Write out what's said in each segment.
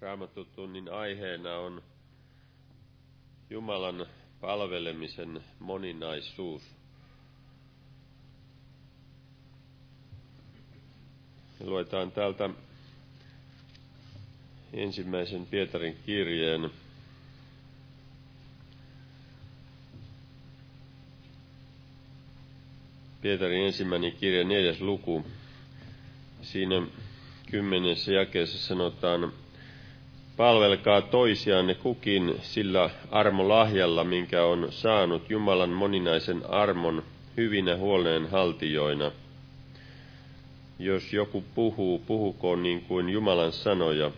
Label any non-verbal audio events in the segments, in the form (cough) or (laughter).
Raamattutunnin aiheena on Jumalan palvelemisen moninaisuus. Luetaan täältä ensimmäisen Pietarin kirjeen Pietarin ensimmäinen kirja, neljäs luku. Siinä kymmenessä jakeessa sanotaan, palvelkaa toisianne kukin sillä armolahjalla, minkä on saanut Jumalan moninaisen armon hyvinä huoleen haltijoina. Jos joku puhuu, puhukoon niin kuin Jumalan sanoja.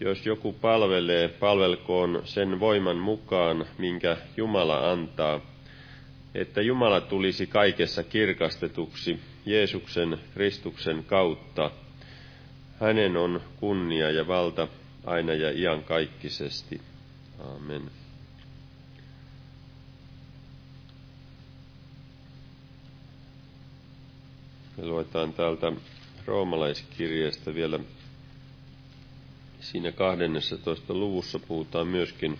Jos joku palvelee, palvelkoon sen voiman mukaan, minkä Jumala antaa, että Jumala tulisi kaikessa kirkastetuksi Jeesuksen Kristuksen kautta. Hänen on kunnia ja valta aina ja iankaikkisesti. Amen. Me luetaan täältä roomalaiskirjeestä vielä. Siinä 12. luvussa puhutaan myöskin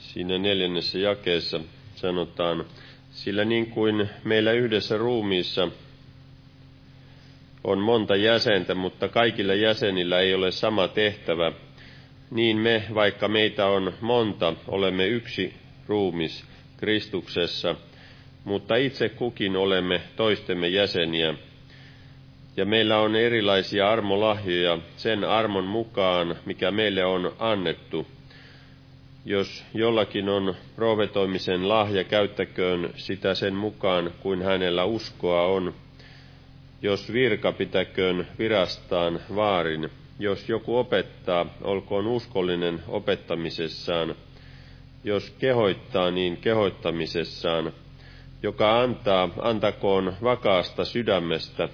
siinä neljännessä jakeessa sanotaan, sillä niin kuin meillä yhdessä ruumiissa on monta jäsentä, mutta kaikilla jäsenillä ei ole sama tehtävä, niin me, vaikka meitä on monta, olemme yksi ruumis Kristuksessa, mutta itse kukin olemme toistemme jäseniä. Ja meillä on erilaisia armolahjoja sen armon mukaan, mikä meille on annettu – jos jollakin on proovetoimisen lahja, käyttäköön sitä sen mukaan, kuin hänellä uskoa on. Jos virka, pitäköön virastaan vaarin. Jos joku opettaa, olkoon uskollinen opettamisessaan. Jos kehoittaa, niin kehoittamisessaan. Joka antaa, antakoon vakaasta sydämestä,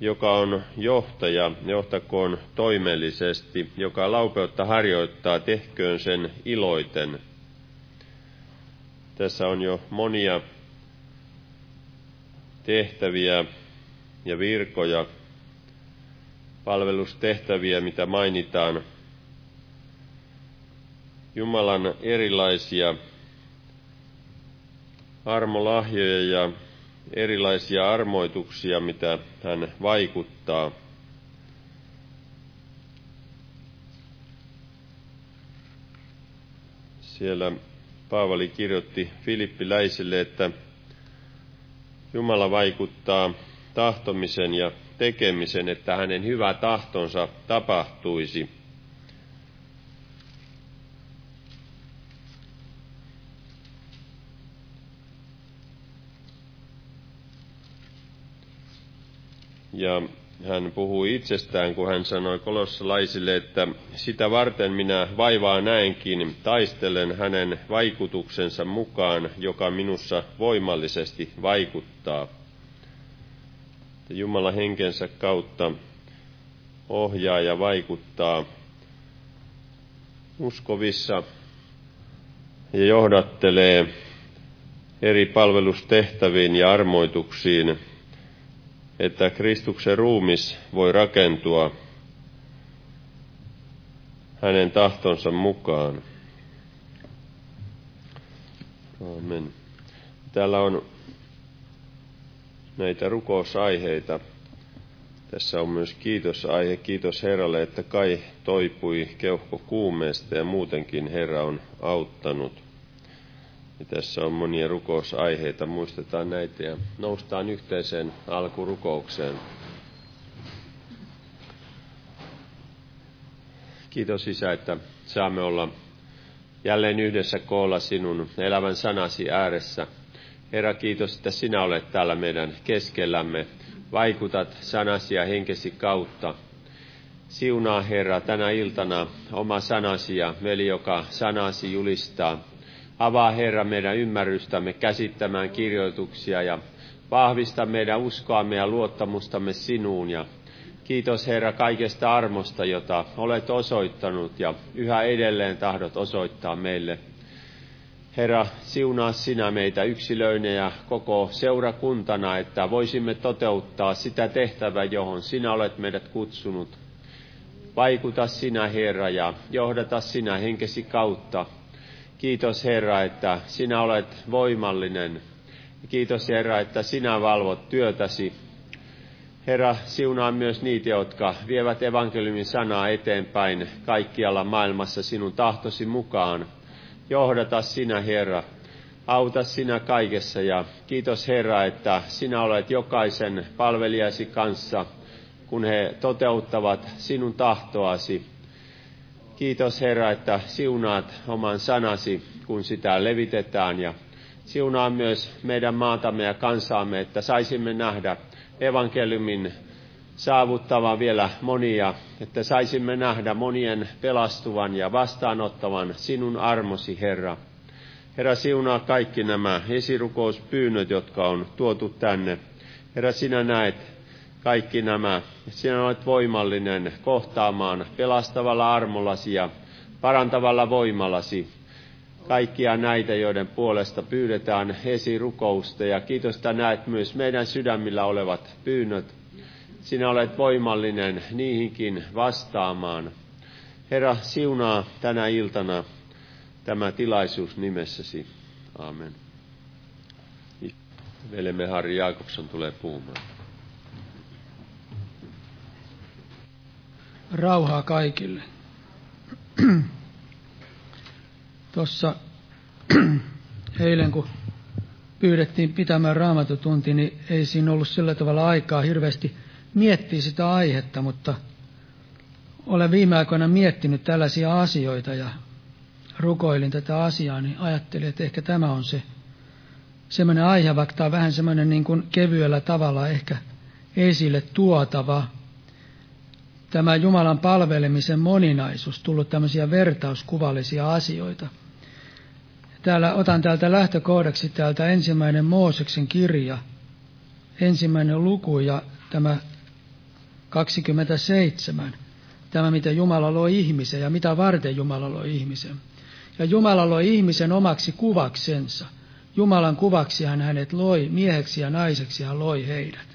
joka on johtaja, johtakoon toimellisesti, joka laupeutta harjoittaa, tehköön sen iloiten. Tässä on jo monia tehtäviä ja virkoja, palvelustehtäviä, mitä mainitaan. Jumalan erilaisia armolahjoja ja erilaisia armoituksia, mitä hän vaikuttaa. Siellä Paavali kirjoitti Filippiläisille, että Jumala vaikuttaa tahtomisen ja tekemisen, että hänen hyvä tahtonsa tapahtuisi – Ja hän puhui itsestään, kun hän sanoi kolossalaisille, että sitä varten minä vaivaa näenkin, taistelen hänen vaikutuksensa mukaan, joka minussa voimallisesti vaikuttaa. Jumala henkensä kautta ohjaa ja vaikuttaa uskovissa ja johdattelee eri palvelustehtäviin ja armoituksiin että Kristuksen ruumis voi rakentua hänen tahtonsa mukaan. Amen. Täällä on näitä rukousaiheita. Tässä on myös kiitosaihe. Kiitos Herralle, että Kai toipui keuhko kuumeesta ja muutenkin Herra on auttanut. Ja tässä on monia rukousaiheita, muistetaan näitä ja noustaan yhteiseen alkurukoukseen. Kiitos Isä, että saamme olla jälleen yhdessä koolla sinun elävän sanasi ääressä. Herra, kiitos, että sinä olet täällä meidän keskellämme. Vaikutat sanasi ja henkesi kautta. Siunaa Herra tänä iltana oma sanasi ja veli, joka sanasi julistaa. Avaa Herra meidän ymmärrystämme käsittämään kirjoituksia ja vahvista meidän uskoamme ja luottamustamme sinuun. Ja kiitos Herra kaikesta armosta, jota olet osoittanut ja yhä edelleen tahdot osoittaa meille. Herra, siunaa sinä meitä yksilöinä ja koko seurakuntana, että voisimme toteuttaa sitä tehtävää, johon sinä olet meidät kutsunut. Vaikuta sinä, Herra, ja johdata sinä henkesi kautta. Kiitos, Herra, että sinä olet voimallinen. Kiitos, Herra, että sinä valvot työtäsi. Herra, siunaa myös niitä, jotka vievät evankeliumin sanaa eteenpäin kaikkialla maailmassa sinun tahtosi mukaan johdata sinä, Herra. Auta sinä kaikessa ja kiitos Herra, että sinä olet jokaisen palvelijasi kanssa, kun he toteuttavat sinun tahtoasi. Kiitos Herra, että siunaat oman sanasi, kun sitä levitetään ja siunaa myös meidän maatamme ja kansaamme, että saisimme nähdä evankeliumin saavuttava vielä monia, että saisimme nähdä monien pelastuvan ja vastaanottavan sinun armosi, Herra. Herra, siunaa kaikki nämä esirukouspyynnöt, jotka on tuotu tänne. Herra, sinä näet kaikki nämä. Sinä olet voimallinen kohtaamaan pelastavalla armollasi ja parantavalla voimallasi kaikkia näitä, joiden puolesta pyydetään esirukousta. Ja kiitos, että näet myös meidän sydämillä olevat pyynnöt sinä olet voimallinen niihinkin vastaamaan. Herra, siunaa tänä iltana tämä tilaisuus nimessäsi. Amen. Velemme Harri Jaakobson tulee puhumaan. Rauhaa kaikille. Tuossa eilen, kun pyydettiin pitämään raamatutunti, niin ei siinä ollut sillä tavalla aikaa hirveästi miettii sitä aihetta, mutta olen viime aikoina miettinyt tällaisia asioita ja rukoilin tätä asiaa, niin ajattelin, että ehkä tämä on se semmoinen aihe, vaikka tämä on vähän semmoinen niin kuin kevyellä tavalla ehkä esille tuotava. Tämä Jumalan palvelemisen moninaisuus, tullut tämmöisiä vertauskuvallisia asioita. Täällä otan täältä lähtökohdaksi täältä ensimmäinen Mooseksen kirja, ensimmäinen luku ja tämä 27. Tämä, miten Jumala loi ihmisen ja mitä varten Jumala loi ihmisen. Ja Jumala loi ihmisen omaksi kuvaksensa. Jumalan kuvaksi hän hänet loi, mieheksi ja naiseksi hän loi heidät.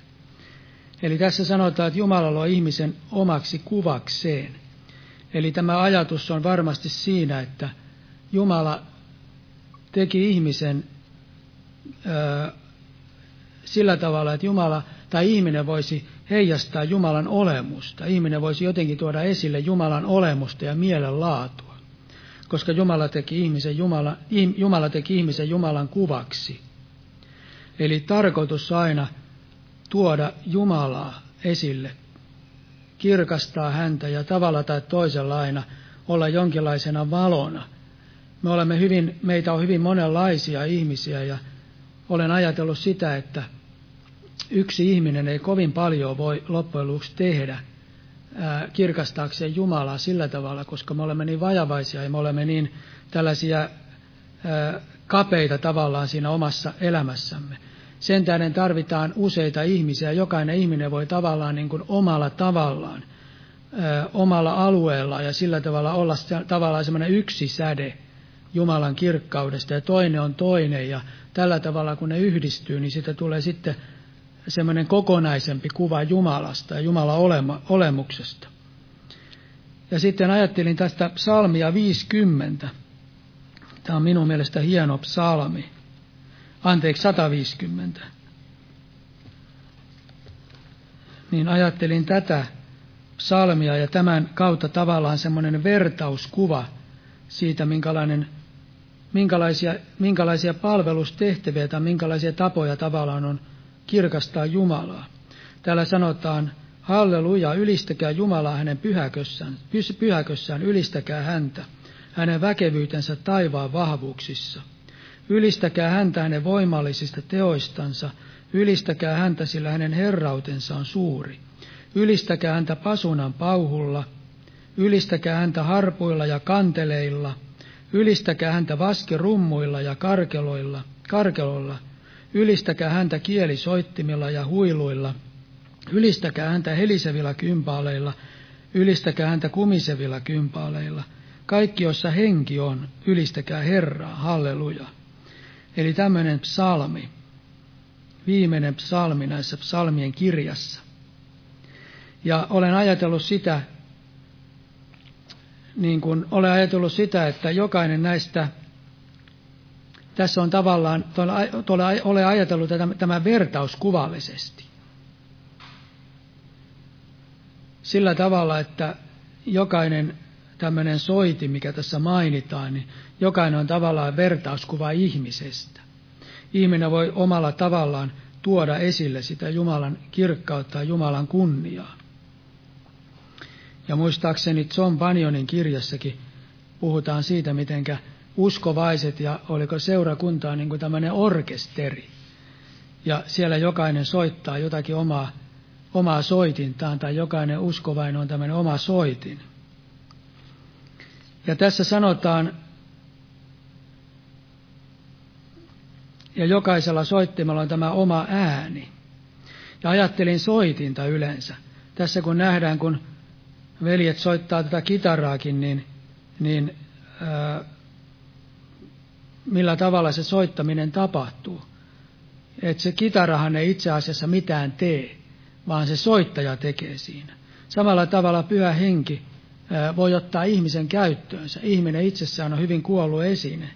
Eli tässä sanotaan, että Jumala loi ihmisen omaksi kuvakseen. Eli tämä ajatus on varmasti siinä, että Jumala teki ihmisen ö, sillä tavalla, että Jumala tai ihminen voisi heijastaa Jumalan olemusta. Ihminen voisi jotenkin tuoda esille Jumalan olemusta ja mielenlaatua, koska Jumala teki ihmisen, Jumala, Jumala teki ihmisen Jumalan kuvaksi. Eli tarkoitus aina tuoda Jumalaa esille, kirkastaa häntä ja tavalla tai toisella aina olla jonkinlaisena valona. Me olemme hyvin, meitä on hyvin monenlaisia ihmisiä ja olen ajatellut sitä, että yksi ihminen ei kovin paljon voi loppujen lopuksi tehdä kirkastaakseen Jumalaa sillä tavalla, koska me olemme niin vajavaisia ja me olemme niin tällaisia kapeita tavallaan siinä omassa elämässämme. Sen tähden tarvitaan useita ihmisiä. Jokainen ihminen voi tavallaan niin kuin omalla tavallaan, omalla alueella ja sillä tavalla olla tavallaan semmoinen yksi säde Jumalan kirkkaudesta ja toinen on toinen ja tällä tavalla kun ne yhdistyy, niin siitä tulee sitten semmoinen kokonaisempi kuva Jumalasta ja Jumalan olema, olemuksesta. Ja sitten ajattelin tästä psalmia 50. Tämä on minun mielestä hieno psalmi. Anteeksi, 150. Niin ajattelin tätä psalmia ja tämän kautta tavallaan semmoinen vertauskuva siitä, minkälainen, minkälaisia, minkälaisia palvelustehtäviä tai minkälaisia tapoja tavallaan on kirkastaa Jumalaa. Täällä sanotaan, halleluja, ylistäkää Jumalaa hänen pyhäkössään, pyhäkössään, ylistäkää häntä, hänen väkevyytensä taivaan vahvuuksissa. Ylistäkää häntä hänen voimallisista teoistansa, ylistäkää häntä, sillä hänen herrautensa on suuri. Ylistäkää häntä pasunan pauhulla, ylistäkää häntä harpuilla ja kanteleilla, ylistäkää häntä vaskirummuilla ja karkeloilla, karkeloilla, Ylistäkää häntä kielisoittimilla ja huiluilla. Ylistäkää häntä helisevillä kympaaleilla. Ylistäkää häntä kumisevilla kympaaleilla. Kaikki, jossa henki on, ylistäkää Herraa, halleluja. Eli tämmöinen psalmi, viimeinen psalmi näissä psalmien kirjassa. Ja olen ajatellut sitä, niin kuin olen ajatellut sitä, että jokainen näistä, tässä on tavallaan, tuolla olen ajatellut tätä, tämä vertaus kuvallisesti. Sillä tavalla, että jokainen tämmöinen soiti, mikä tässä mainitaan, niin jokainen on tavallaan vertauskuva ihmisestä. Ihminen voi omalla tavallaan tuoda esille sitä Jumalan kirkkautta ja Jumalan kunniaa. Ja muistaakseni John Banyonin kirjassakin puhutaan siitä, mitenkä uskovaiset ja oliko seurakuntaa niin kuin tämmöinen orkesteri. Ja siellä jokainen soittaa jotakin omaa, omaa soitintaan, tai jokainen uskovainen on tämmöinen oma soitin. Ja tässä sanotaan, ja jokaisella soittimella on tämä oma ääni. Ja ajattelin soitinta yleensä. Tässä kun nähdään, kun veljet soittaa tätä kitaraakin, niin, niin ää, millä tavalla se soittaminen tapahtuu. Että se kitarahan ei itse asiassa mitään tee, vaan se soittaja tekee siinä. Samalla tavalla pyhä henki voi ottaa ihmisen käyttöönsä. Ihminen itsessään on hyvin kuollut esine.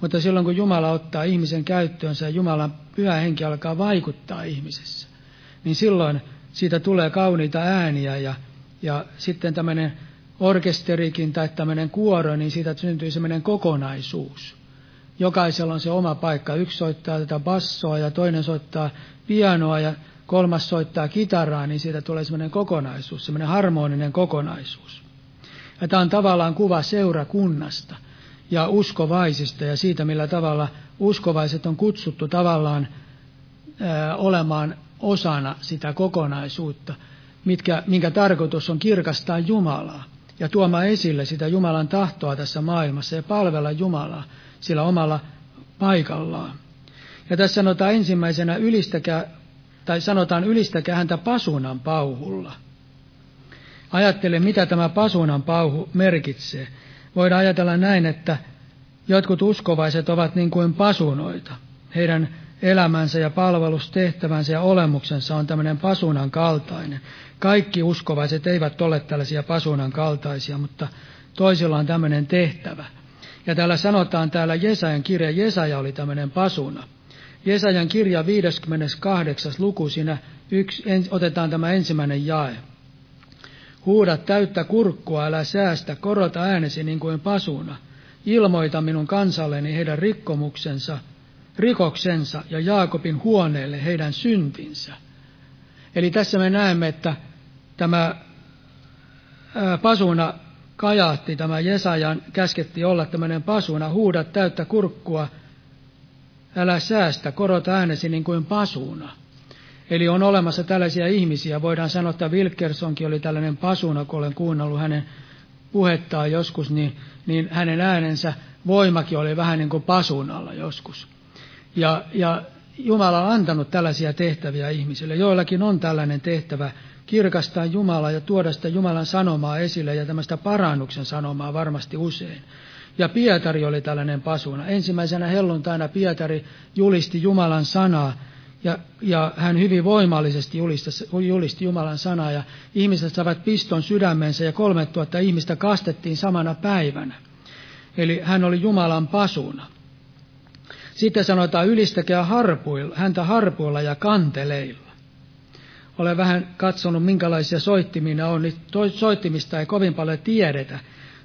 Mutta silloin kun Jumala ottaa ihmisen käyttöönsä ja Jumalan pyhä henki alkaa vaikuttaa ihmisessä, niin silloin siitä tulee kauniita ääniä ja, ja sitten tämmöinen orkesterikin tai tämmöinen kuoro, niin siitä syntyy semmoinen kokonaisuus. Jokaisella on se oma paikka. Yksi soittaa tätä bassoa ja toinen soittaa pianoa ja kolmas soittaa kitaraa, niin siitä tulee semmoinen kokonaisuus, semmoinen harmoninen kokonaisuus. Ja tämä on tavallaan kuva seurakunnasta ja uskovaisista ja siitä, millä tavalla uskovaiset on kutsuttu tavallaan olemaan osana sitä kokonaisuutta, mitkä, minkä tarkoitus on kirkastaa Jumalaa ja tuomaan esille sitä Jumalan tahtoa tässä maailmassa ja palvella Jumalaa sillä omalla paikallaan. Ja tässä sanotaan ensimmäisenä ylistäkää, tai sanotaan ylistäkää häntä pasunan pauhulla – Ajattele, mitä tämä pasunan pauhu merkitsee. Voidaan ajatella näin, että jotkut uskovaiset ovat niin kuin pasunoita. Heidän elämänsä ja palvelustehtävänsä ja olemuksensa on tämmöinen pasunan kaltainen. Kaikki uskovaiset eivät ole tällaisia pasunan kaltaisia, mutta toisilla on tämmöinen tehtävä. Ja täällä sanotaan täällä Jesajan kirja, Jesaja oli tämmöinen pasuna. Jesajan kirja 58. luku, siinä yksi, otetaan tämä ensimmäinen jae. Huuda täyttä kurkkua, älä säästä, korota äänesi niin kuin pasuna. Ilmoita minun kansalleni heidän rikkomuksensa, rikoksensa ja Jaakobin huoneelle heidän syntinsä. Eli tässä me näemme, että tämä pasuna kajahti, tämä Jesajan käsketti olla tämmöinen pasuna, huuda täyttä kurkkua, älä säästä, korota äänesi niin kuin pasuna. Eli on olemassa tällaisia ihmisiä. Voidaan sanoa, että Wilkersonkin oli tällainen pasuna, kun olen kuunnellut hänen puhettaan joskus, niin, niin hänen äänensä voimakin oli vähän niin kuin pasunalla joskus. Ja, ja Jumala on antanut tällaisia tehtäviä ihmisille. Joillakin on tällainen tehtävä kirkastaa Jumalaa ja tuoda sitä Jumalan sanomaa esille ja tämmöistä parannuksen sanomaa varmasti usein. Ja Pietari oli tällainen pasuna. Ensimmäisenä helluntaina Pietari julisti Jumalan sanaa ja, ja hän hyvin voimallisesti julisti, julisti Jumalan sanaa ja ihmiset saivat piston sydämensä ja kolme tuhatta ihmistä kastettiin samana päivänä. Eli hän oli Jumalan pasuna. Sitten sanotaan ylistäkää harpuilla, häntä harpuilla ja kanteleilla. Olen vähän katsonut, minkälaisia soittimina on. Niin soittimista ei kovin paljon tiedetä,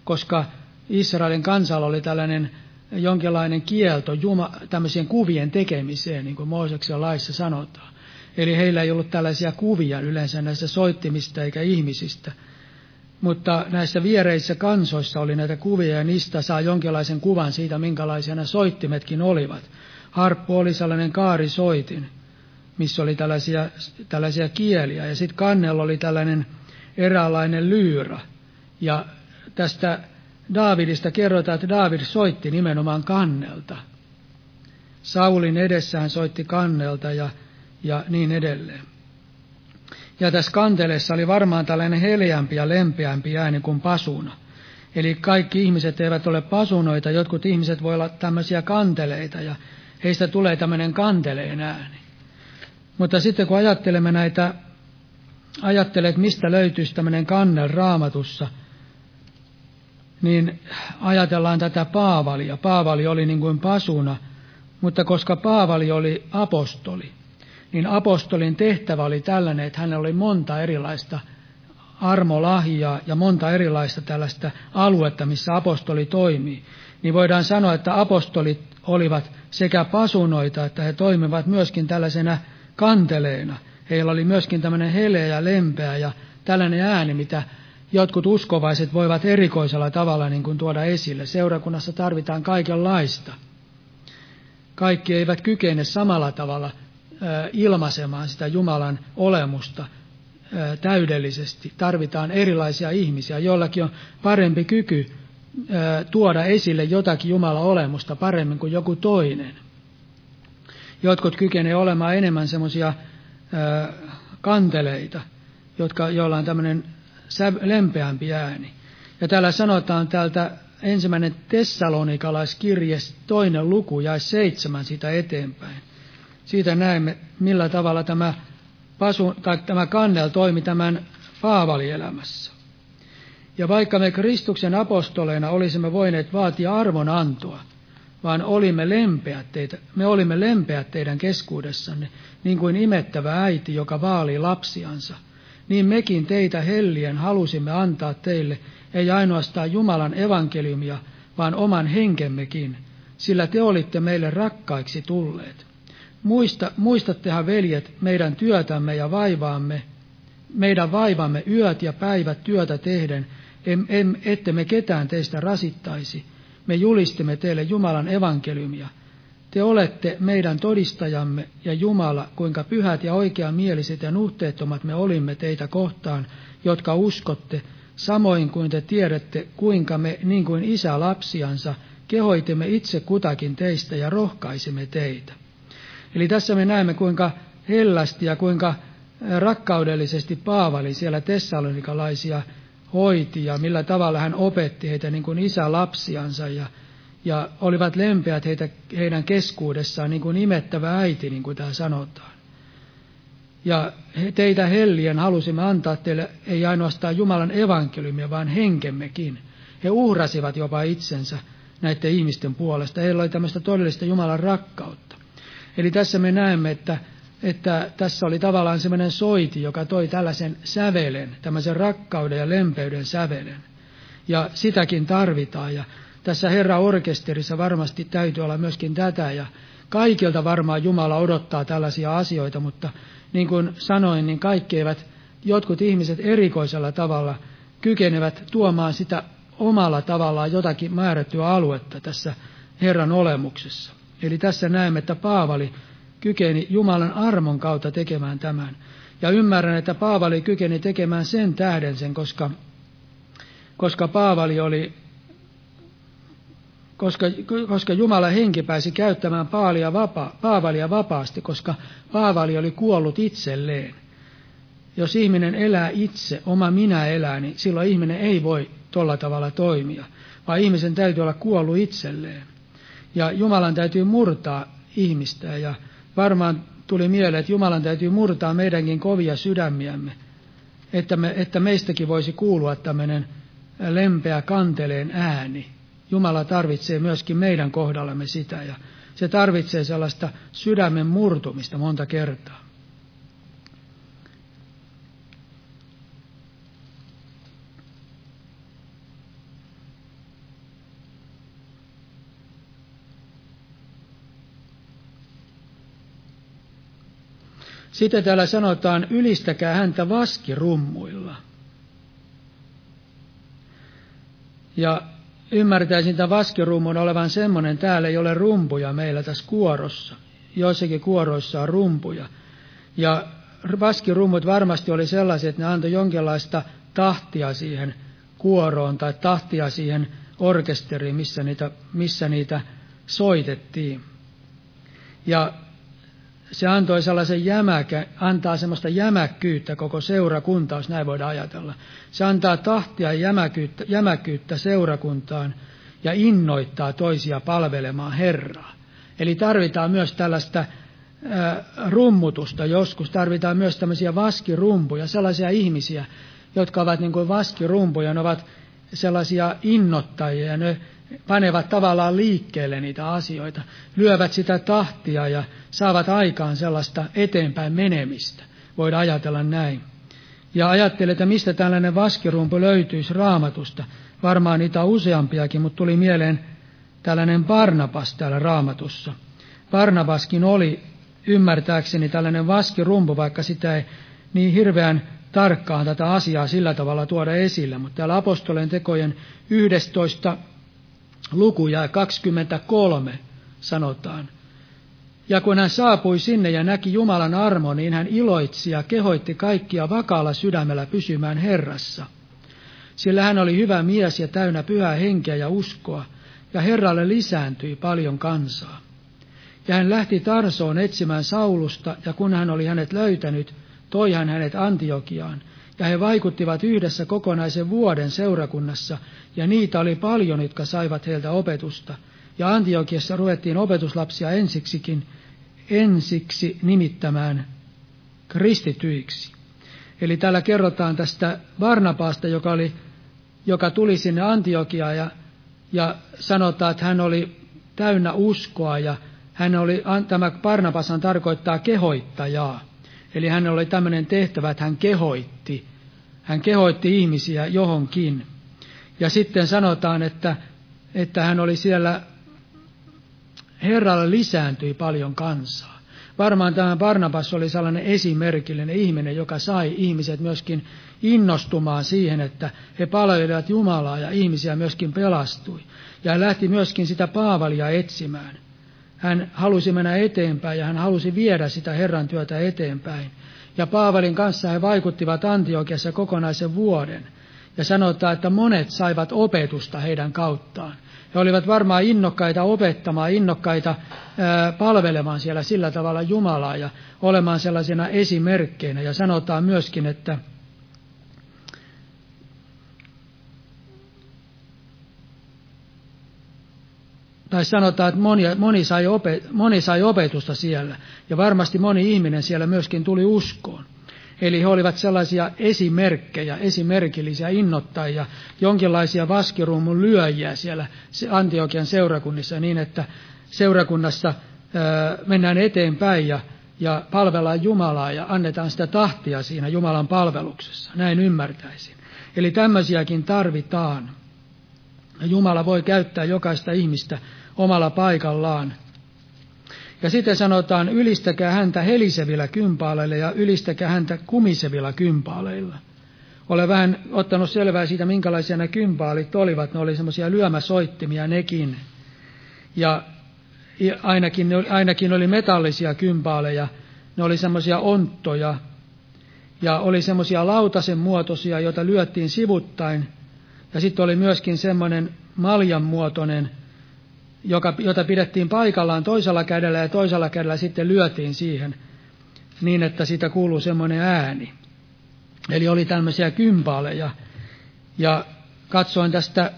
koska Israelin kansalla oli tällainen jonkinlainen kielto Juma, tämmöisien kuvien tekemiseen, niin kuin Mooseksen laissa sanotaan. Eli heillä ei ollut tällaisia kuvia yleensä näistä soittimista eikä ihmisistä. Mutta näissä viereissä kansoissa oli näitä kuvia ja niistä saa jonkinlaisen kuvan siitä, minkälaisia nämä soittimetkin olivat. Harppu oli sellainen kaarisoitin, missä oli tällaisia, tällaisia kieliä. Ja sitten kannella oli tällainen eräänlainen lyyrä. Ja tästä Daavidista kerrotaan, että Daavid soitti nimenomaan kannelta. Saulin edessään soitti kannelta ja, ja niin edelleen. Ja tässä kanteleessa oli varmaan tällainen heleämpi ja lempeämpi ääni kuin pasuna. Eli kaikki ihmiset eivät ole pasunoita, jotkut ihmiset voi olla tämmöisiä kanteleita ja heistä tulee tämmöinen kanteleen ääni. Mutta sitten kun ajattelemme näitä, ajattelet mistä löytyisi tämmöinen kannel raamatussa, niin ajatellaan tätä Paavalia. Paavali oli niin kuin pasuna, mutta koska Paavali oli apostoli, niin apostolin tehtävä oli tällainen, että hänellä oli monta erilaista armolahjaa ja monta erilaista tällaista aluetta, missä apostoli toimii. Niin voidaan sanoa, että apostolit olivat sekä pasunoita, että he toimivat myöskin tällaisena kanteleena. Heillä oli myöskin tämmöinen heleä ja lempeä ja tällainen ääni, mitä jotkut uskovaiset voivat erikoisella tavalla niin kuin tuoda esille. Seurakunnassa tarvitaan kaikenlaista. Kaikki eivät kykene samalla tavalla ilmaisemaan sitä Jumalan olemusta täydellisesti. Tarvitaan erilaisia ihmisiä, joillakin on parempi kyky tuoda esille jotakin Jumalan olemusta paremmin kuin joku toinen. Jotkut kykenevät olemaan enemmän semmoisia kanteleita, jotka, joilla on tämmöinen lempeämpi ääni. Ja täällä sanotaan täältä ensimmäinen Tessalonikalaiskirje, toinen luku, ja seitsemän sitä eteenpäin. Siitä näemme, millä tavalla tämä, pasu, tai tämä kannel toimi tämän Paavalielämässä. Ja vaikka me Kristuksen apostoleina olisimme voineet vaatia arvonantoa, vaan olimme lempeät teitä, me olimme lempeät teidän keskuudessanne, niin kuin imettävä äiti, joka vaalii lapsiansa. Niin mekin teitä hellien halusimme antaa teille, ei ainoastaan Jumalan evankeliumia, vaan oman henkemmekin, sillä te olitte meille rakkaiksi tulleet. Muista, muistattehan, veljet, meidän työtämme ja vaivaamme, meidän vaivamme yöt ja päivät työtä tehden, em, em, ette me ketään teistä rasittaisi. Me julistimme teille Jumalan evankeliumia. Te olette meidän todistajamme ja Jumala, kuinka pyhät ja oikeamieliset ja nuhteettomat me olimme teitä kohtaan, jotka uskotte, samoin kuin te tiedätte, kuinka me, niin kuin isä lapsiansa, kehoitimme itse kutakin teistä ja rohkaisimme teitä. Eli tässä me näemme, kuinka hellästi ja kuinka rakkaudellisesti Paavali siellä tessalonikalaisia hoiti ja millä tavalla hän opetti heitä niin kuin isä lapsiansa ja, ja olivat lempeät heitä, heidän keskuudessaan niin kuin imettävä äiti, niin kuin täällä sanotaan. Ja teitä hellien halusimme antaa teille ei ainoastaan Jumalan evankeliumia, vaan henkemmekin. He uhrasivat jopa itsensä näiden ihmisten puolesta. Heillä oli tämmöistä todellista Jumalan rakkautta. Eli tässä me näemme, että, että tässä oli tavallaan semmoinen soiti, joka toi tällaisen sävelen, tämmöisen rakkauden ja lempeyden sävelen. Ja sitäkin tarvitaan. Ja tässä Herra orkesterissa varmasti täytyy olla myöskin tätä. Ja kaikilta varmaan Jumala odottaa tällaisia asioita, mutta niin kuin sanoin, niin kaikki eivät, jotkut ihmiset erikoisella tavalla kykenevät tuomaan sitä omalla tavallaan jotakin määrättyä aluetta tässä Herran olemuksessa. Eli tässä näemme, että Paavali kykeni Jumalan armon kautta tekemään tämän. Ja ymmärrän, että Paavali kykeni tekemään sen tähden sen, koska, koska Paavali oli, koska, koska Jumala henki pääsi käyttämään Paalia vapa, Paavalia vapaasti, koska Paavali oli kuollut itselleen. Jos ihminen elää itse, oma minä elää, niin silloin ihminen ei voi tuolla tavalla toimia, vaan ihmisen täytyy olla kuollut itselleen. Ja Jumalan täytyy murtaa ihmistä ja varmaan tuli mieleen, että Jumalan täytyy murtaa meidänkin kovia sydämiämme, että, me, että meistäkin voisi kuulua tämmöinen lempeä kanteleen ääni. Jumala tarvitsee myöskin meidän kohdallamme sitä ja se tarvitsee sellaista sydämen murtumista monta kertaa. Sitten täällä sanotaan, ylistäkää häntä vaskirummuilla. Ja ymmärtäisin tämän vaskirummun olevan semmoinen, täällä ei ole rumpuja meillä tässä kuorossa. Joissakin kuoroissa on rumpuja. Ja vaskirummut varmasti oli sellaisia, että ne antoi jonkinlaista tahtia siihen kuoroon tai tahtia siihen orkesteriin, missä niitä, missä niitä soitettiin. Ja se antoi sellaisen jämäkä, antaa semmoista jämäkkyyttä koko seurakunta, jos näin voidaan ajatella. Se antaa tahtia ja jämäkkyyttä, jämäkkyyttä seurakuntaan ja innoittaa toisia palvelemaan Herraa. Eli tarvitaan myös tällaista rummutusta joskus, tarvitaan myös tämmöisiä vaskirumpuja, sellaisia ihmisiä, jotka ovat niin kuin vaskirumpuja, ne ovat sellaisia innottajia ja ne panevat tavallaan liikkeelle niitä asioita, lyövät sitä tahtia ja saavat aikaan sellaista eteenpäin menemistä. Voidaan ajatella näin. Ja ajattelin, että mistä tällainen vaskirumpu löytyisi raamatusta. Varmaan niitä on useampiakin, mutta tuli mieleen tällainen Barnabas täällä raamatussa. Barnabaskin oli ymmärtääkseni tällainen vaskirumpu, vaikka sitä ei niin hirveän tarkkaan tätä asiaa sillä tavalla tuoda esille. Mutta täällä apostolen tekojen 11 luku ja 23 sanotaan. Ja kun hän saapui sinne ja näki Jumalan armo, niin hän iloitsi ja kehoitti kaikkia vakaalla sydämellä pysymään Herrassa. Sillä hän oli hyvä mies ja täynnä pyhää henkeä ja uskoa, ja Herralle lisääntyi paljon kansaa. Ja hän lähti Tarsoon etsimään Saulusta, ja kun hän oli hänet löytänyt, toi hän hänet Antiokiaan, ja he vaikuttivat yhdessä kokonaisen vuoden seurakunnassa, ja niitä oli paljon, jotka saivat heiltä opetusta. Ja Antiokiassa ruvettiin opetuslapsia ensiksikin, ensiksi nimittämään kristityiksi. Eli täällä kerrotaan tästä Barnabaasta, joka, oli, joka tuli sinne Antiokiaan ja, ja sanotaan, että hän oli täynnä uskoa ja hän oli, tämä Barnabashan tarkoittaa kehoittajaa. Eli hän oli tämmöinen tehtävä, että hän kehoitti. Hän kehoitti ihmisiä johonkin. Ja sitten sanotaan, että, että hän oli siellä, Herralle lisääntyi paljon kansaa. Varmaan tämä Barnabas oli sellainen esimerkillinen ihminen, joka sai ihmiset myöskin innostumaan siihen, että he palvelivat Jumalaa ja ihmisiä myöskin pelastui. Ja hän lähti myöskin sitä Paavalia etsimään. Hän halusi mennä eteenpäin ja hän halusi viedä sitä Herran työtä eteenpäin. Ja Paavalin kanssa he vaikuttivat Antiokiassa kokonaisen vuoden. Ja sanotaan, että monet saivat opetusta heidän kauttaan. He olivat varmaan innokkaita opettamaan, innokkaita ää, palvelemaan siellä sillä tavalla Jumalaa ja olemaan sellaisena esimerkkeinä. Ja sanotaan myöskin, että tai sanotaan, että moni, moni, sai opet, moni sai opetusta siellä, ja varmasti moni ihminen siellä myöskin tuli uskoon. Eli he olivat sellaisia esimerkkejä, esimerkillisiä innottajia, jonkinlaisia vaskiruumun lyöjiä siellä Antiokian seurakunnissa niin, että seurakunnassa ää, mennään eteenpäin ja, ja palvellaan Jumalaa ja annetaan sitä tahtia siinä Jumalan palveluksessa. Näin ymmärtäisin. Eli tämmöisiäkin tarvitaan. Jumala voi käyttää jokaista ihmistä omalla paikallaan. Ja sitten sanotaan, ylistäkää häntä helisevillä kympaaleilla ja ylistäkää häntä kumisevilla kympaaleilla. Olen vähän ottanut selvää siitä, minkälaisia ne kympaalit olivat. Ne oli semmoisia lyömäsoittimia nekin. Ja ainakin, ainakin oli metallisia kympaaleja. Ne oli semmoisia onttoja. Ja oli semmoisia lautasen muotoisia, joita lyöttiin sivuttain. Ja sitten oli myöskin semmoinen maljan muotoinen joka, jota pidettiin paikallaan toisella kädellä ja toisella kädellä sitten lyötiin siihen niin, että siitä kuuluu semmoinen ääni. Eli oli tämmöisiä kympaaleja. Ja katsoin tästä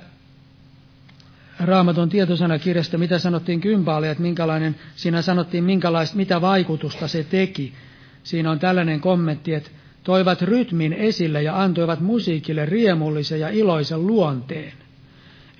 Raamatun tietosanakirjasta, mitä sanottiin kympaaleja, että minkälainen, siinä sanottiin minkälaista, mitä vaikutusta se teki. Siinä on tällainen kommentti, että toivat rytmin esille ja antoivat musiikille riemullisen ja iloisen luonteen.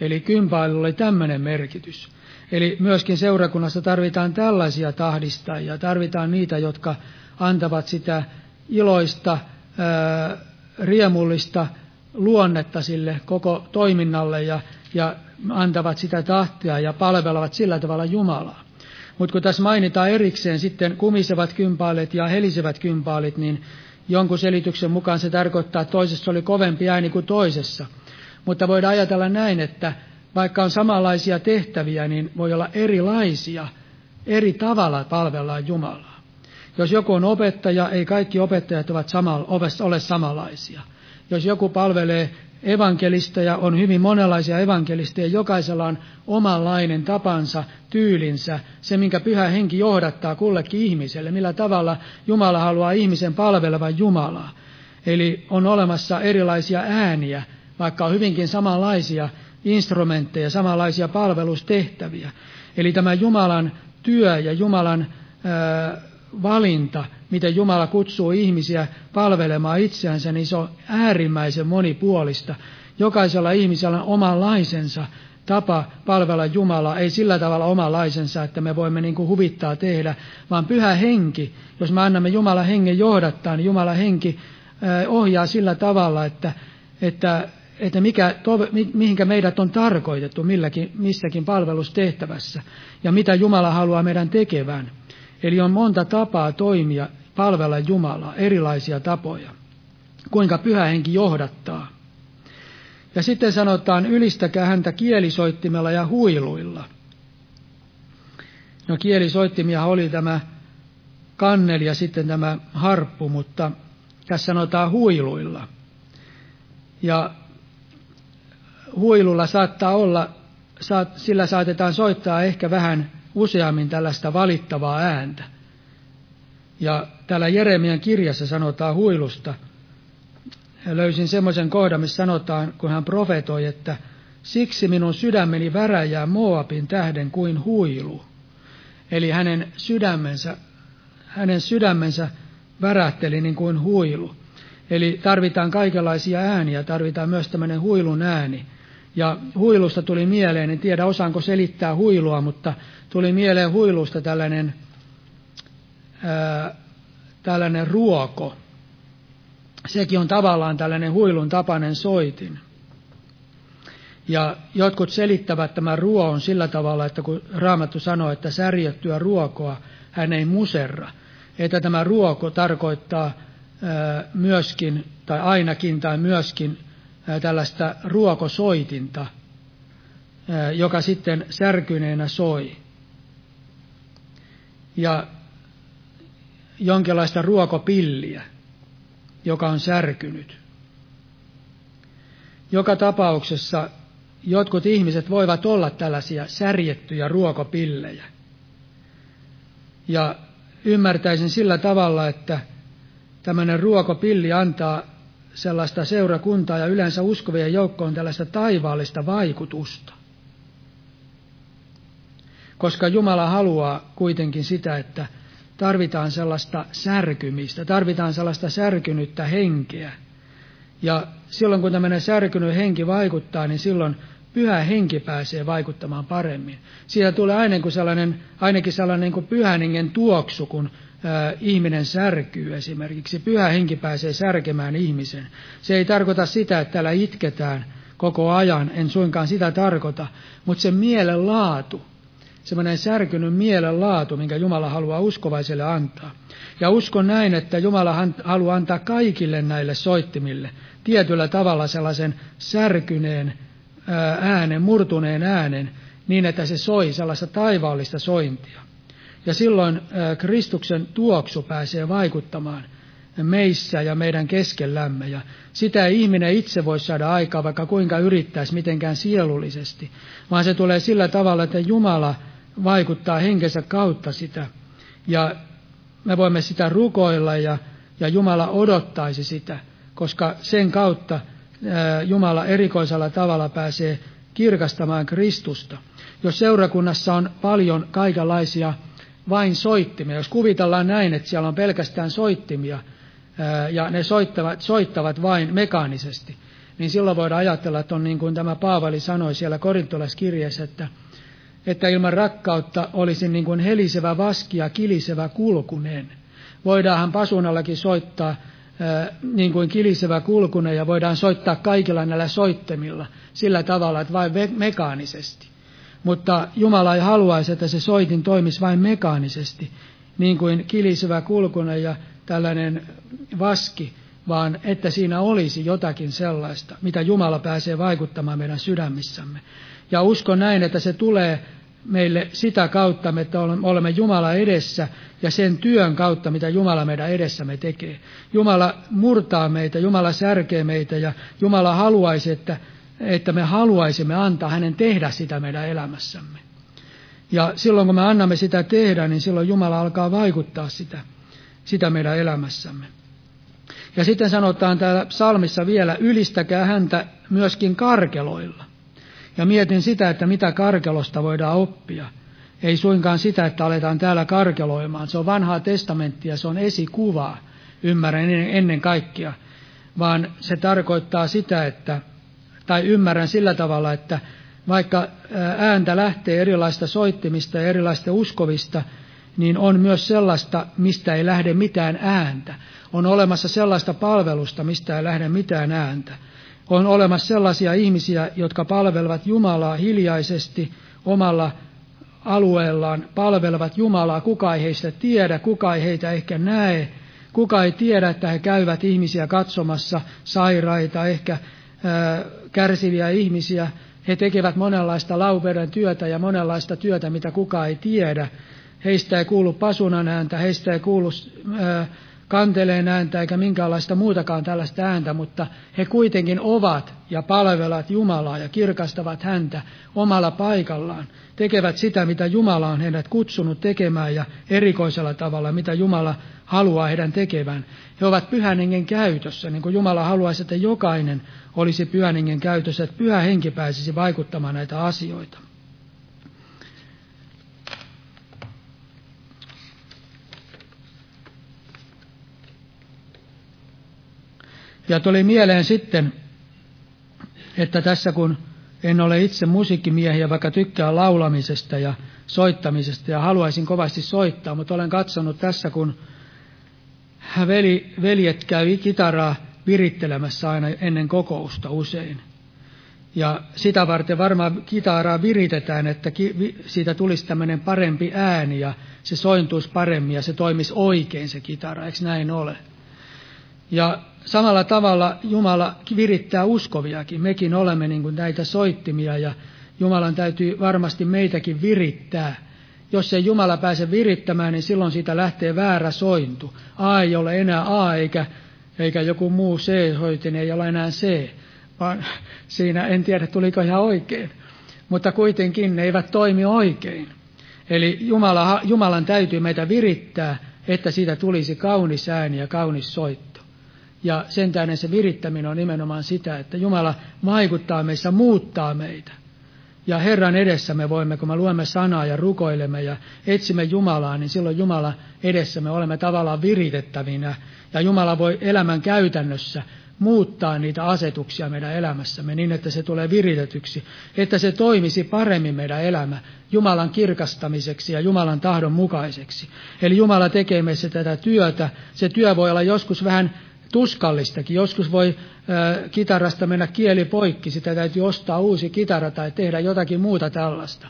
Eli kympailulla oli tämmöinen merkitys. Eli myöskin seurakunnassa tarvitaan tällaisia tahdistajia, tarvitaan niitä, jotka antavat sitä iloista, ää, riemullista luonnetta sille koko toiminnalle ja, ja antavat sitä tahtia ja palvelevat sillä tavalla Jumalaa. Mutta kun tässä mainitaan erikseen sitten kumisevat kympaalit ja helisevät kympaalit, niin jonkun selityksen mukaan se tarkoittaa, että toisessa oli kovempi ääni kuin toisessa. Mutta voidaan ajatella näin, että vaikka on samanlaisia tehtäviä, niin voi olla erilaisia, eri tavalla palvellaan Jumalaa. Jos joku on opettaja, ei kaikki opettajat ovat ole samanlaisia. Jos joku palvelee evankelisteja, on hyvin monenlaisia evankelisteja, jokaisella on omanlainen tapansa, tyylinsä, se minkä pyhä henki johdattaa kullekin ihmiselle, millä tavalla Jumala haluaa ihmisen palvelevan Jumalaa. Eli on olemassa erilaisia ääniä, vaikka on hyvinkin samanlaisia instrumentteja, samanlaisia palvelustehtäviä. Eli tämä Jumalan työ ja Jumalan ää, valinta, miten Jumala kutsuu ihmisiä palvelemaan itseänsä, niin se on äärimmäisen monipuolista. Jokaisella ihmisellä on omanlaisensa tapa palvella Jumalaa, ei sillä tavalla omanlaisensa, että me voimme niin kuin huvittaa tehdä, vaan pyhä henki, jos me annamme Jumalan hengen johdattaa, niin Jumalan henki ohjaa sillä tavalla, että, että, että mikä, mihinkä meidät on tarkoitettu milläkin, missäkin palvelustehtävässä ja mitä Jumala haluaa meidän tekevän. Eli on monta tapaa toimia, palvella Jumalaa, erilaisia tapoja. Kuinka pyhä henki johdattaa. Ja sitten sanotaan, ylistäkää häntä kielisoittimella ja huiluilla. No kielisoittimia oli tämä kanneli ja sitten tämä harppu, mutta tässä sanotaan huiluilla. Ja huilulla saattaa olla, sillä saatetaan soittaa ehkä vähän useammin tällaista valittavaa ääntä. Ja täällä Jeremian kirjassa sanotaan huilusta. Löysin semmoisen kohdan, missä sanotaan, kun hän profetoi, että siksi minun sydämeni väräjää Moabin tähden kuin huilu. Eli hänen sydämensä, hänen sydämensä värähteli niin kuin huilu. Eli tarvitaan kaikenlaisia ääniä, tarvitaan myös tämmöinen huilun ääni. Ja huilusta tuli mieleen, en tiedä osaanko selittää huilua, mutta tuli mieleen huilusta tällainen, ää, tällainen ruoko. Sekin on tavallaan tällainen huilun tapainen soitin. Ja jotkut selittävät tämän ruoon sillä tavalla, että kun Raamattu sanoo, että särjettyä ruokoa hän ei muserra, että tämä ruoko tarkoittaa myöskin, tai ainakin, tai myöskin tällaista ruokosoitinta, joka sitten särkyneenä soi. Ja jonkinlaista ruokopilliä, joka on särkynyt. Joka tapauksessa jotkut ihmiset voivat olla tällaisia särjettyjä ruokopillejä. Ja ymmärtäisin sillä tavalla, että tämmöinen ruokopilli antaa sellaista seurakuntaa ja yleensä uskovien joukkoon tällaista taivaallista vaikutusta. Koska Jumala haluaa kuitenkin sitä, että tarvitaan sellaista särkymistä, tarvitaan sellaista särkynyttä henkeä. Ja silloin kun tämmöinen särkynyt henki vaikuttaa, niin silloin pyhä henki pääsee vaikuttamaan paremmin. Siitä tulee aina kuin sellainen, ainakin sellainen kuin pyhän hengen tuoksu, kun ihminen särkyy esimerkiksi. Pyhä henki pääsee särkemään ihmisen. Se ei tarkoita sitä, että täällä itketään koko ajan, en suinkaan sitä tarkoita, mutta se mielen laatu, semmoinen särkynyt mielen laatu, minkä Jumala haluaa uskovaiselle antaa. Ja uskon näin, että Jumala haluaa antaa kaikille näille soittimille tietyllä tavalla sellaisen särkyneen äänen, murtuneen äänen, niin että se soi sellaista taivaallista sointia. Ja silloin Kristuksen tuoksu pääsee vaikuttamaan meissä ja meidän keskellämme. Ja sitä ei ihminen itse voi saada aikaa, vaikka kuinka yrittäisi mitenkään sielullisesti, vaan se tulee sillä tavalla, että Jumala vaikuttaa henkensä kautta sitä. Ja me voimme sitä rukoilla ja, ja Jumala odottaisi sitä, koska sen kautta Jumala erikoisella tavalla pääsee kirkastamaan Kristusta. Jos seurakunnassa on paljon kaikenlaisia vain soittimia, jos kuvitellaan näin, että siellä on pelkästään soittimia ja ne soittavat, soittavat vain mekaanisesti, niin silloin voidaan ajatella, että on niin kuin tämä Paavali sanoi siellä korintolaiskirjeessä, että, että ilman rakkautta olisi niin kuin helisevä vaski ja kilisevä kulkunen. Voidaanhan pasunallakin soittaa niin kuin kilisevä kulkune ja voidaan soittaa kaikilla näillä soittemilla sillä tavalla, että vain mekaanisesti. Mutta Jumala ei haluaisi, että se soitin toimisi vain mekaanisesti, niin kuin kilisevä kulkune ja tällainen vaski, vaan että siinä olisi jotakin sellaista, mitä Jumala pääsee vaikuttamaan meidän sydämissämme. Ja uskon näin, että se tulee meille sitä kautta, että olemme Jumala edessä ja sen työn kautta, mitä Jumala meidän edessämme tekee. Jumala murtaa meitä, Jumala särkee meitä ja Jumala haluaisi, että, että me haluaisimme antaa hänen tehdä sitä meidän elämässämme. Ja silloin kun me annamme sitä tehdä, niin silloin Jumala alkaa vaikuttaa sitä, sitä meidän elämässämme. Ja sitten sanotaan täällä psalmissa vielä, ylistäkää häntä myöskin karkeloilla. Ja mietin sitä, että mitä karkelosta voidaan oppia. Ei suinkaan sitä, että aletaan täällä karkeloimaan. Se on vanhaa testamenttia, se on esikuvaa, ymmärrän ennen kaikkea. Vaan se tarkoittaa sitä, että, tai ymmärrän sillä tavalla, että vaikka ääntä lähtee erilaista soittimista ja erilaista uskovista, niin on myös sellaista, mistä ei lähde mitään ääntä. On olemassa sellaista palvelusta, mistä ei lähde mitään ääntä. On olemassa sellaisia ihmisiä, jotka palvelevat Jumalaa hiljaisesti omalla alueellaan, palvelevat Jumalaa. Kuka ei heistä tiedä, kuka ei heitä ehkä näe, kuka ei tiedä, että he käyvät ihmisiä katsomassa, sairaita, ehkä kärsiviä ihmisiä. He tekevät monenlaista laupeuden työtä ja monenlaista työtä, mitä kuka ei tiedä. Heistä ei kuulu pasunan ääntä, heistä ei kuulu kanteleen ääntä eikä minkäänlaista muutakaan tällaista ääntä, mutta he kuitenkin ovat ja palvelevat Jumalaa ja kirkastavat häntä omalla paikallaan. Tekevät sitä, mitä Jumala on heidät kutsunut tekemään ja erikoisella tavalla, mitä Jumala haluaa heidän tekevän. He ovat pyhän hengen käytössä, niin kuin Jumala haluaisi, että jokainen olisi pyhän hengen käytössä, että pyhä henki pääsisi vaikuttamaan näitä asioita. Ja tuli mieleen sitten, että tässä kun en ole itse musiikkimiehiä, vaikka tykkää laulamisesta ja soittamisesta ja haluaisin kovasti soittaa, mutta olen katsonut tässä, kun veli, veljet käy kitaraa virittelemässä aina ennen kokousta usein. Ja sitä varten varmaan kitaraa viritetään, että siitä tulisi tämmöinen parempi ääni ja se sointuisi paremmin ja se toimisi oikein se kitara, eikö näin ole? Ja samalla tavalla Jumala virittää uskoviakin. Mekin olemme niin kuin näitä soittimia ja Jumalan täytyy varmasti meitäkin virittää. Jos ei Jumala pääse virittämään, niin silloin siitä lähtee väärä sointu. A ei ole enää A eikä, eikä joku muu C-soitin, ei ole enää C. Vaan (laughs) siinä en tiedä, tuliko ihan oikein. Mutta kuitenkin ne eivät toimi oikein. Eli Jumala, Jumalan täytyy meitä virittää, että siitä tulisi kaunis ääni ja kaunis soitto. Ja sen tähden se virittäminen on nimenomaan sitä, että Jumala vaikuttaa meissä, muuttaa meitä. Ja Herran edessä me voimme, kun me luemme sanaa ja rukoilemme ja etsimme Jumalaa, niin silloin Jumala edessä me olemme tavallaan viritettävinä. Ja Jumala voi elämän käytännössä muuttaa niitä asetuksia meidän elämässämme niin, että se tulee viritetyksi, että se toimisi paremmin meidän elämä Jumalan kirkastamiseksi ja Jumalan tahdon mukaiseksi. Eli Jumala tekee meissä tätä työtä. Se työ voi olla joskus vähän tuskallistakin. Joskus voi ä, kitarasta mennä kieli poikki, sitä täytyy ostaa uusi kitara tai tehdä jotakin muuta tällaista.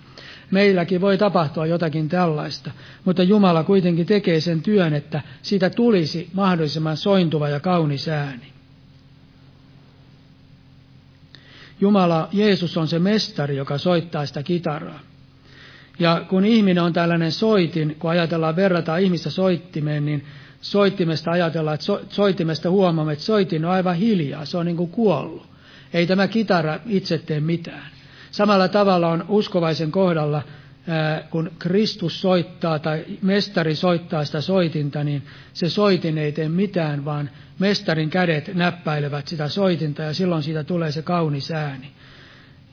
Meilläkin voi tapahtua jotakin tällaista, mutta Jumala kuitenkin tekee sen työn, että siitä tulisi mahdollisimman sointuva ja kaunis ääni. Jumala, Jeesus on se mestari, joka soittaa sitä kitaraa. Ja kun ihminen on tällainen soitin, kun ajatellaan verrata ihmistä soittimeen, niin soittimesta ajatellaan, että so, soittimesta huomaamme, että soitin on aivan hiljaa, se on niin kuin kuollut. Ei tämä kitara itse tee mitään. Samalla tavalla on uskovaisen kohdalla, kun Kristus soittaa tai mestari soittaa sitä soitinta, niin se soitin ei tee mitään, vaan mestarin kädet näppäilevät sitä soitinta ja silloin siitä tulee se kaunis ääni.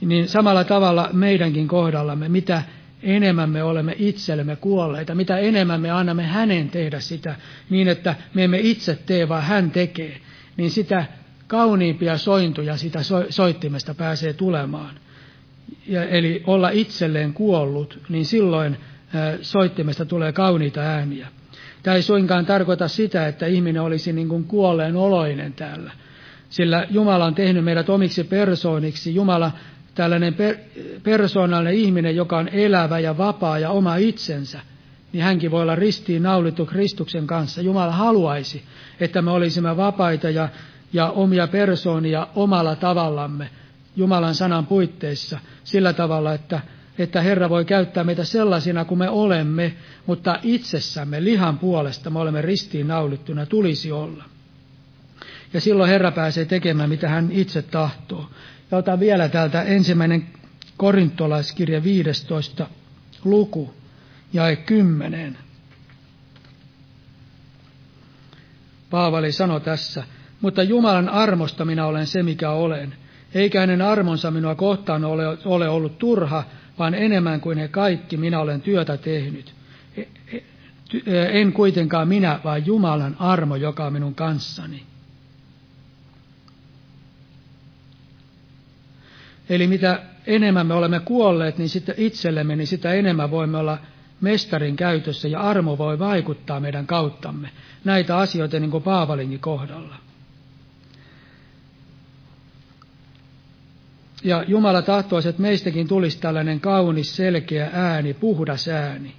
Niin samalla tavalla meidänkin kohdallamme, mitä enemmän me olemme itsellemme kuolleita, mitä enemmän me annamme hänen tehdä sitä, niin että me emme itse tee, vaan hän tekee, niin sitä kauniimpia sointuja sitä so- soittimesta pääsee tulemaan. Ja, eli olla itselleen kuollut, niin silloin ä, soittimesta tulee kauniita ääniä. Tämä ei suinkaan tarkoita sitä, että ihminen olisi niin kuin kuolleen oloinen täällä. Sillä Jumala on tehnyt meidät omiksi persooniksi. Jumala tällainen per, persoonallinen ihminen, joka on elävä ja vapaa ja oma itsensä, niin hänkin voi olla ristiin naulittu Kristuksen kanssa. Jumala haluaisi, että me olisimme vapaita ja, ja omia persoonia omalla tavallamme Jumalan sanan puitteissa sillä tavalla, että, että Herra voi käyttää meitä sellaisina kuin me olemme, mutta itsessämme lihan puolesta me olemme ristiin naulittuna, tulisi olla. Ja silloin Herra pääsee tekemään, mitä hän itse tahtoo. Ja otan vielä täältä ensimmäinen korintolaiskirja 15 luku, jae 10. Paavali sanoi tässä, mutta Jumalan armosta minä olen se, mikä olen. Eikä hänen armonsa minua kohtaan ole, ole ollut turha, vaan enemmän kuin he kaikki minä olen työtä tehnyt. E, e, en kuitenkaan minä, vaan Jumalan armo, joka on minun kanssani. Eli mitä enemmän me olemme kuolleet niin sitä itsellemme, niin sitä enemmän voimme olla mestarin käytössä ja armo voi vaikuttaa meidän kauttamme. Näitä asioita niin kuin Paavalinkin kohdalla. Ja Jumala tahtoisi, että meistäkin tulisi tällainen kaunis, selkeä ääni, puhdas ääni.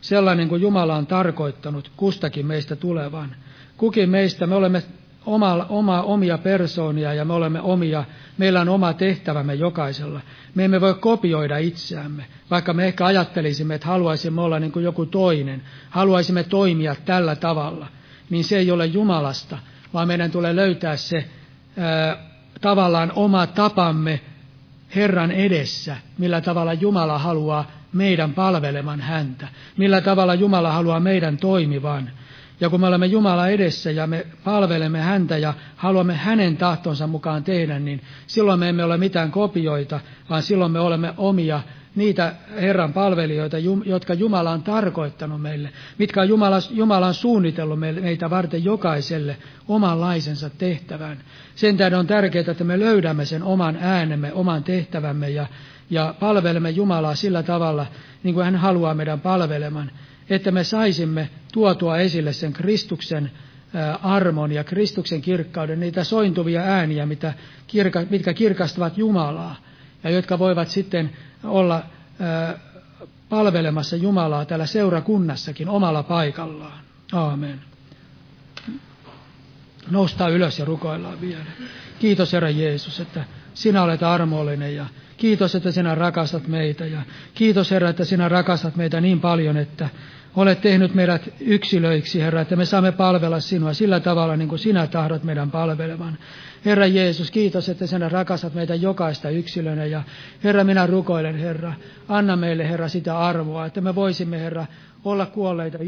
Sellainen kuin Jumala on tarkoittanut kustakin meistä tulevan. Kukin meistä, me olemme oma, oma, omia persoonia ja me olemme omia, meillä on oma tehtävämme jokaisella. Me emme voi kopioida itseämme, vaikka me ehkä ajattelisimme, että haluaisimme olla niin kuin joku toinen, haluaisimme toimia tällä tavalla, niin se ei ole Jumalasta, vaan meidän tulee löytää se ää, tavallaan oma tapamme Herran edessä, millä tavalla Jumala haluaa meidän palveleman häntä, millä tavalla Jumala haluaa meidän toimivan. Ja kun me olemme Jumala edessä ja me palvelemme häntä ja haluamme hänen tahtonsa mukaan tehdä, niin silloin me emme ole mitään kopioita, vaan silloin me olemme omia niitä Herran palvelijoita, jotka Jumala on tarkoittanut meille, mitkä on Jumala, Jumala on suunnitellut meitä varten jokaiselle omanlaisensa tehtävän. Sen tähden on tärkeää, että me löydämme sen oman äänemme, oman tehtävämme ja, ja palvelemme Jumalaa sillä tavalla, niin kuin hän haluaa meidän palveleman että me saisimme tuotua esille sen Kristuksen armon ja Kristuksen kirkkauden, niitä sointuvia ääniä, mitä mitkä kirkastavat Jumalaa ja jotka voivat sitten olla palvelemassa Jumalaa täällä seurakunnassakin omalla paikallaan. Aamen. Noustaa ylös ja rukoillaan vielä. Kiitos Herra Jeesus, että sinä olet armollinen ja kiitos, että sinä rakastat meitä ja kiitos Herra, että sinä rakastat meitä niin paljon, että Olet tehnyt meidät yksilöiksi, Herra, että me saamme palvella sinua sillä tavalla, niin kuin sinä tahdot meidän palvelevan. Herra Jeesus, kiitos, että sinä rakastat meitä jokaista yksilönä. Ja Herra, minä rukoilen, Herra, anna meille, Herra, sitä arvoa, että me voisimme, Herra, olla kuolleita